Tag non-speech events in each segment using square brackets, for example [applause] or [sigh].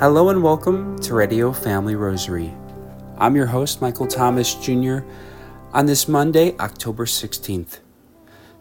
Hello and welcome to Radio Family Rosary. I'm your host, Michael Thomas Jr., on this Monday, October 16th.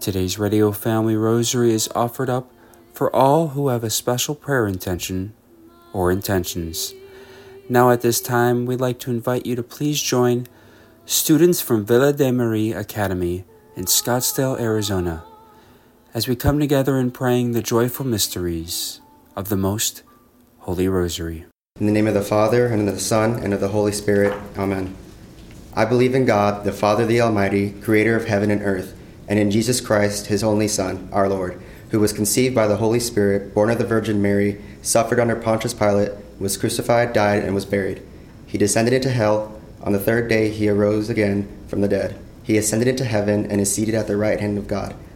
Today's Radio Family Rosary is offered up for all who have a special prayer intention or intentions. Now, at this time, we'd like to invite you to please join students from Ville de Marie Academy in Scottsdale, Arizona, as we come together in praying the joyful mysteries of the Most Holy Rosary. In the name of the Father, and of the Son, and of the Holy Spirit. Amen. I believe in God, the Father, the Almighty, creator of heaven and earth, and in Jesus Christ, his only Son, our Lord, who was conceived by the Holy Spirit, born of the Virgin Mary, suffered under Pontius Pilate was crucified, died, and was buried. He descended into hell. On the third day, he arose again from the dead. He ascended into heaven and is seated at the right hand of God,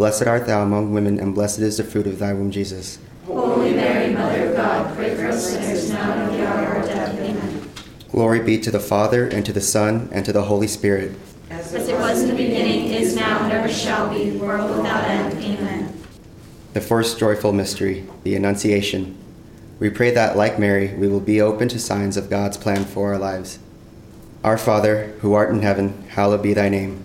Blessed art thou among women, and blessed is the fruit of thy womb, Jesus. Holy Mary, Mother of God, pray for us sinners now and at the hour of our death. Amen. Glory be to the Father, and to the Son, and to the Holy Spirit. As it was in the beginning, is now, and ever shall be, world without end. Amen. The first joyful mystery, the Annunciation. We pray that, like Mary, we will be open to signs of God's plan for our lives. Our Father, who art in heaven, hallowed be thy name.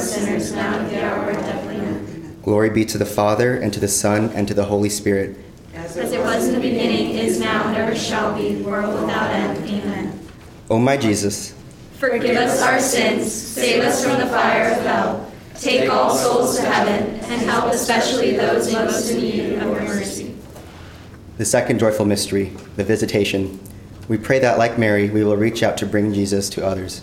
Sinners now and the hour of death. Amen. Glory be to the Father, and to the Son, and to the Holy Spirit. As it was in the beginning, is now, and ever shall be, world without end. Amen. O my Jesus, Forgive us our sins, save us from the fire of hell. Take all souls to heaven, and help especially those most in need of your mercy. the second joyful mystery, the Visitation. We pray that, like Mary, we will reach out to bring Jesus to others.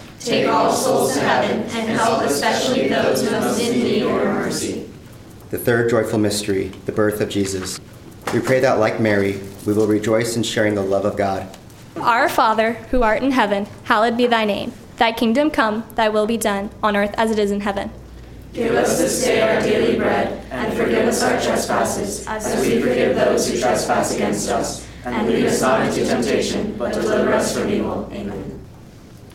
take all souls to heaven, and help especially those most in need of your mercy. The third joyful mystery, the birth of Jesus. We pray that, like Mary, we will rejoice in sharing the love of God. Our Father, who art in heaven, hallowed be thy name. Thy kingdom come, thy will be done, on earth as it is in heaven. Give us this day our daily bread, and forgive us our trespasses, as we forgive those who trespass against us. And lead us not into temptation, but deliver us from evil. Amen.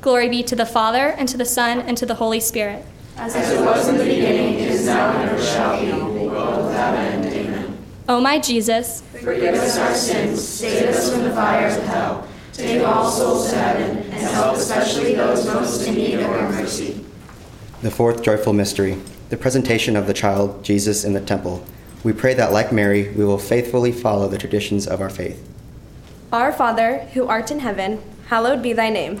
Glory be to the Father, and to the Son, and to the Holy Spirit. As it was in the beginning, is now, and ever shall be, world without end. Amen. O my Jesus, Forgive us our sins, save us from the fires of hell, take all souls to heaven, and help especially those most in need of your mercy. The fourth joyful mystery, the presentation of the child Jesus in the temple. We pray that, like Mary, we will faithfully follow the traditions of our faith. Our Father, who art in heaven, hallowed be thy name.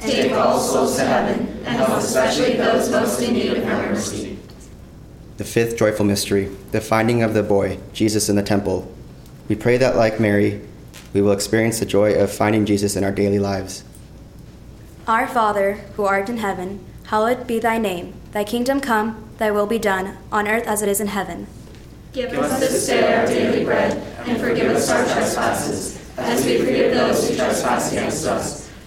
take all souls to heaven, and help especially those most in need of your mercy. The fifth joyful mystery, the finding of the boy, Jesus in the temple. We pray that, like Mary, we will experience the joy of finding Jesus in our daily lives. Our Father, who art in heaven, hallowed be thy name. Thy kingdom come, thy will be done, on earth as it is in heaven. Give us this day our daily bread, and forgive us our trespasses, as we forgive those who trespass against us.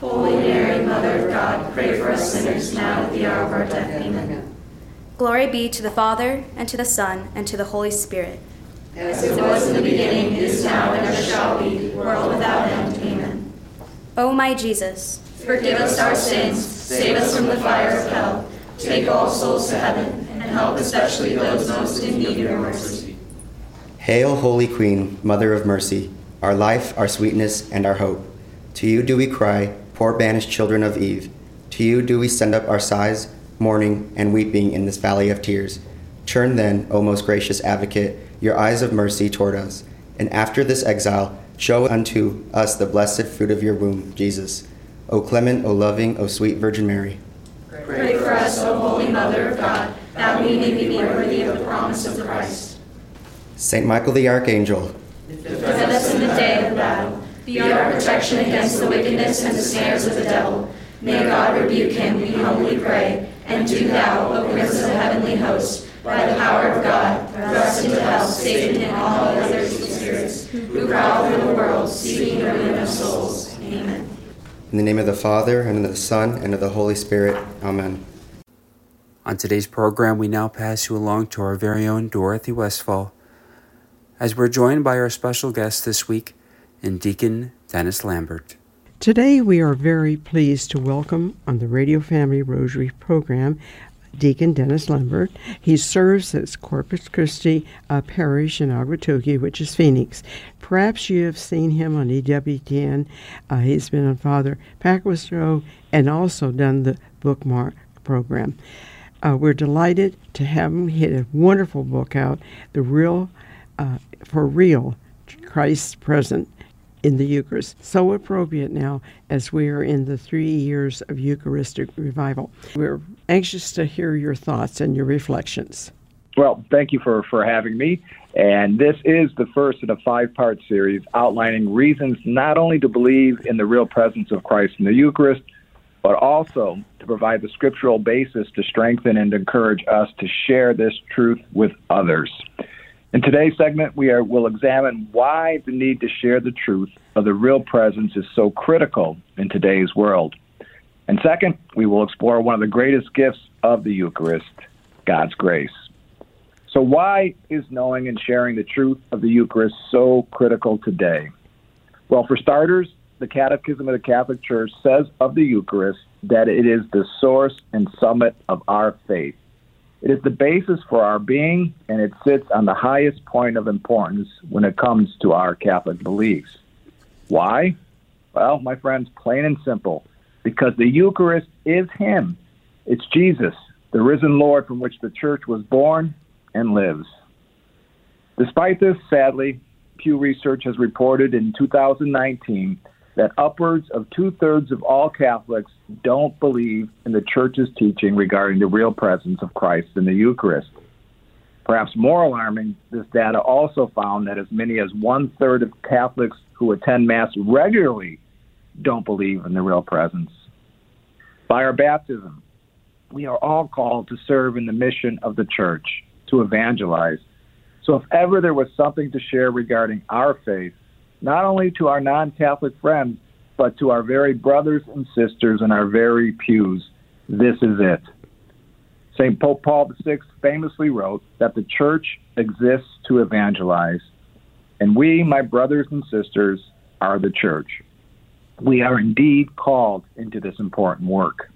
Holy Mary, Mother of God, pray for us sinners now and at the hour of our death. Amen. Glory be to the Father, and to the Son, and to the Holy Spirit. As it was in the beginning, is now, and ever shall be, world without end. Amen. O my Jesus, Forgive us our sins, save us from the fire of hell, take all souls to heaven, and help especially those most in need of your mercy. Hail, Holy Queen, Mother of Mercy, our life, our sweetness, and our hope. To you do we cry, poor banished children of Eve. To you do we send up our sighs, mourning, and weeping in this valley of tears. Turn then, O most gracious advocate, your eyes of mercy toward us, and after this exile, show unto us the blessed fruit of your womb, Jesus. O clement, O loving, O sweet Virgin Mary. Pray for us, O Holy Mother of God, that we may be made worthy of the promise of Christ. Saint Michael the Archangel, Defend us in the day of battle. Be our protection against the wickedness and the snares of the devil. May God rebuke him, we humbly pray. And do thou, O Prince of the heavenly host, by the power of God, thrust into hell Satan and all other spirits who prowl through the world, seeking the ruin of souls. Amen. in the name of the Father, and of the Son, and of the Holy Spirit. Amen. On today's program, we now pass you along to our very own Dorothy Westfall, as we're joined by our special guest this week in Deacon Dennis Lambert. Today, we are very pleased to welcome on the Radio Family Rosary program Deacon Dennis Lambert. He serves as Corpus Christi uh, Parish in Ahwatukee, which is Phoenix. Perhaps you have seen him on EWTN. Uh, he's been on Father Pacwa and also done the bookmark program. Uh, we're delighted to have him. He had a wonderful book out, The Real, uh, For Real, Christ Present in the Eucharist. So appropriate now as we are in the three years of Eucharistic revival. We're anxious to hear your thoughts and your reflections. Well, thank you for, for having me. And this is the first in a five part series outlining reasons not only to believe in the real presence of Christ in the Eucharist, but also to provide the scriptural basis to strengthen and encourage us to share this truth with others. In today's segment, we are, will examine why the need to share the truth of the real presence is so critical in today's world. And second, we will explore one of the greatest gifts of the Eucharist, God's grace. So, why is knowing and sharing the truth of the Eucharist so critical today? Well, for starters, the Catechism of the Catholic Church says of the Eucharist that it is the source and summit of our faith. It is the basis for our being, and it sits on the highest point of importance when it comes to our Catholic beliefs. Why? Well, my friends, plain and simple, because the Eucharist is Him. It's Jesus, the risen Lord from which the Church was born and lives. Despite this, sadly, Pew Research has reported in 2019 that upwards of two thirds of all Catholics don't believe in the Church's teaching regarding the real presence of Christ in the Eucharist. Perhaps more alarming, this data also found that as many as one third of Catholics who attend Mass regularly don't believe in the real presence. By our baptism, we are all called to serve in the mission of the Church, to evangelize. So if ever there was something to share regarding our faith, not only to our non Catholic friends, but to our very brothers and sisters in our very pews. This is it. St. Pope Paul VI famously wrote that the church exists to evangelize, and we, my brothers and sisters, are the church. We are indeed called into this important work.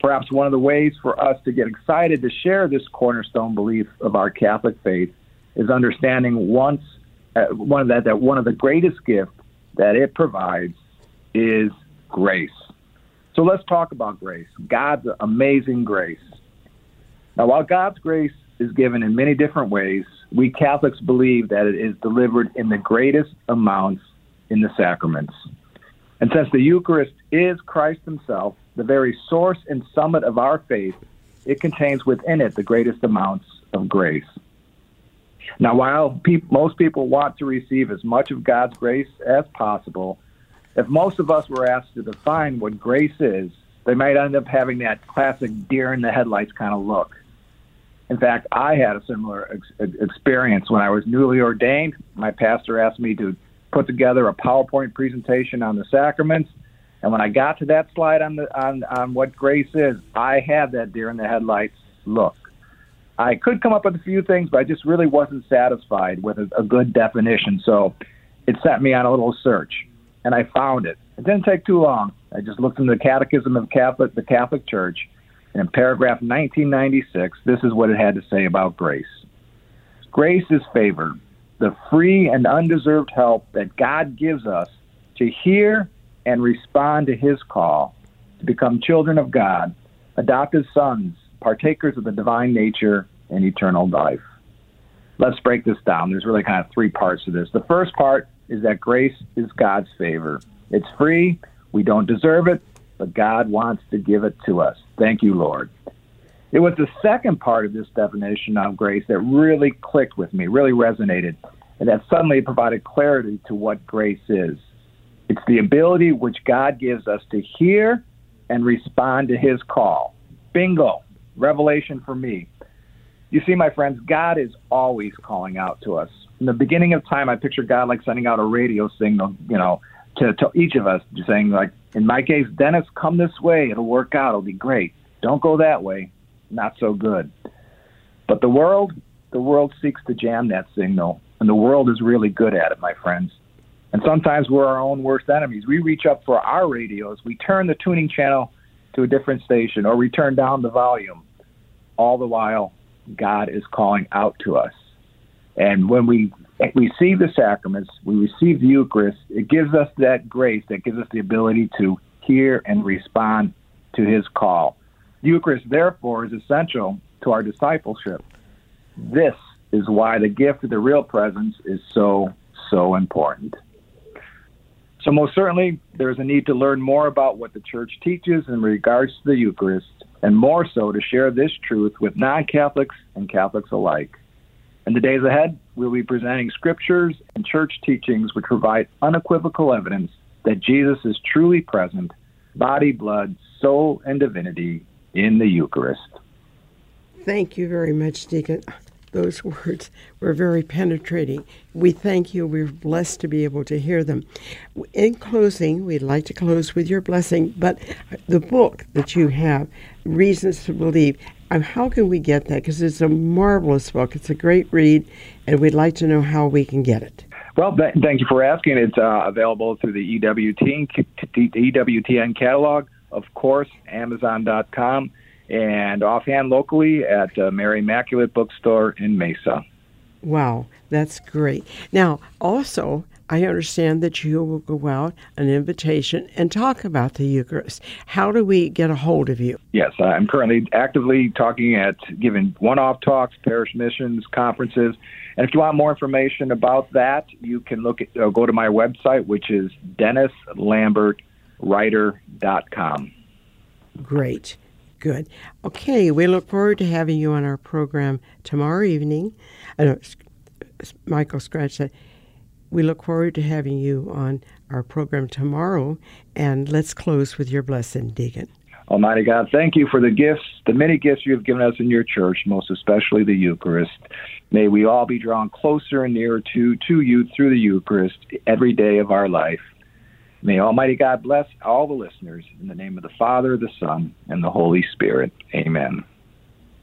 Perhaps one of the ways for us to get excited to share this cornerstone belief of our Catholic faith is understanding once uh, one of that that one of the greatest gifts that it provides is grace. So let's talk about grace. God's amazing grace. Now, while God's grace is given in many different ways, we Catholics believe that it is delivered in the greatest amounts in the sacraments. And since the Eucharist is Christ Himself, the very source and summit of our faith, it contains within it the greatest amounts of grace. Now, while pe- most people want to receive as much of God's grace as possible, if most of us were asked to define what grace is, they might end up having that classic deer in the headlights kind of look. In fact, I had a similar ex- experience when I was newly ordained. My pastor asked me to put together a PowerPoint presentation on the sacraments, and when I got to that slide on the on on what grace is, I had that deer in the headlights look. I could come up with a few things, but I just really wasn't satisfied with a, a good definition. So it set me on a little search, and I found it. It didn't take too long. I just looked in the Catechism of Catholic, the Catholic Church, and in paragraph 1996, this is what it had to say about grace. Grace is favor. the free and undeserved help that God gives us to hear and respond to His call to become children of God, adopted sons, partakers of the divine nature and eternal life. Let's break this down. There's really kind of three parts to this. The first part is that grace is God's favor. It's free, we don't deserve it, but God wants to give it to us. Thank you, Lord. It was the second part of this definition of grace that really clicked with me, really resonated, and that suddenly provided clarity to what grace is. It's the ability which God gives us to hear and respond to his call. Bingo. Revelation for me. You see, my friends, God is always calling out to us. In the beginning of time, I picture God like sending out a radio signal, you know, to, to each of us, saying, like, in my case, Dennis, come this way. It'll work out. It'll be great. Don't go that way not so good. But the world, the world seeks to jam that signal, and the world is really good at it, my friends. And sometimes we're our own worst enemies. We reach up for our radios, we turn the tuning channel to a different station, or we turn down the volume. All the while, God is calling out to us. And when we receive the sacraments, we receive the Eucharist, it gives us that grace that gives us the ability to hear and respond to his call. The Eucharist, therefore, is essential to our discipleship. This is why the gift of the real presence is so, so important. So, most certainly, there's a need to learn more about what the Church teaches in regards to the Eucharist, and more so to share this truth with non Catholics and Catholics alike. In the days ahead, we'll be presenting scriptures and church teachings which provide unequivocal evidence that Jesus is truly present, body, blood, soul, and divinity in the Eucharist. Thank you very much, Deacon. Those [laughs] words were very penetrating. We thank you. We're blessed to be able to hear them. In closing, we'd like to close with your blessing, but the book that you have, Reasons to Believe, um, how can we get that? Because it's a marvelous book. It's a great read, and we'd like to know how we can get it. Well, th- thank you for asking. It's uh, available through the EWTN, EWTN catalog of course, Amazon.com, and offhand locally at uh, Mary Immaculate Bookstore in Mesa. Wow, that's great. Now, also, I understand that you will go out an invitation and talk about the Eucharist. How do we get a hold of you? Yes, I'm currently actively talking at giving one-off talks, parish missions, conferences, and if you want more information about that, you can look at uh, go to my website, which is Dennis Lambert writer.com. Great. Good. Okay, we look forward to having you on our program tomorrow evening. Uh, Michael Scratch said, we look forward to having you on our program tomorrow. And let's close with your blessing, Deacon. Almighty God, thank you for the gifts, the many gifts you have given us in your church, most especially the Eucharist. May we all be drawn closer and nearer to, to you through the Eucharist every day of our life. May Almighty God bless all the listeners in the name of the Father, the Son, and the Holy Spirit. Amen.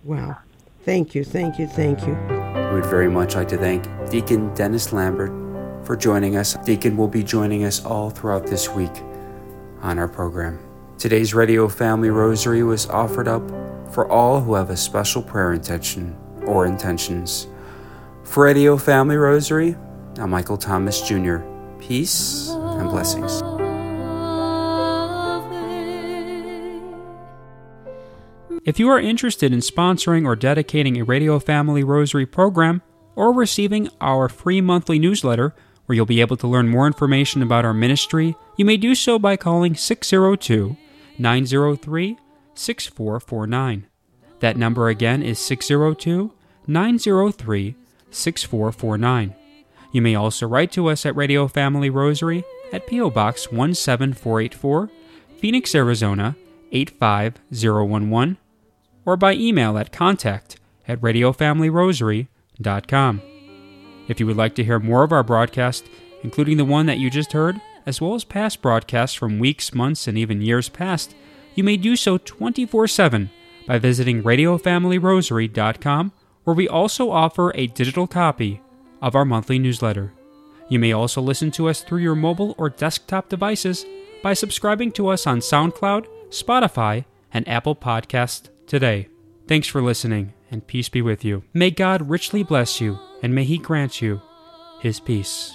Wow. Thank you, thank you, thank you. We would very much like to thank Deacon Dennis Lambert for joining us. Deacon will be joining us all throughout this week on our program. Today's Radio Family Rosary was offered up for all who have a special prayer intention or intentions. For Radio Family Rosary, I'm Michael Thomas Jr. Peace and blessings. If you are interested in sponsoring or dedicating a Radio Family Rosary program or receiving our free monthly newsletter, where you'll be able to learn more information about our ministry, you may do so by calling 602 903 6449. That number again is 602 903 6449. You may also write to us at Radio Family Rosary at P.O. Box 17484, Phoenix, Arizona 85011, or by email at contact at radiofamilyrosary.com. If you would like to hear more of our broadcast, including the one that you just heard, as well as past broadcasts from weeks, months, and even years past, you may do so 24 7 by visiting radiofamilyrosary.com, where we also offer a digital copy of our monthly newsletter. You may also listen to us through your mobile or desktop devices by subscribing to us on SoundCloud, Spotify, and Apple Podcast today. Thanks for listening, and peace be with you. May God richly bless you, and may He grant you his peace.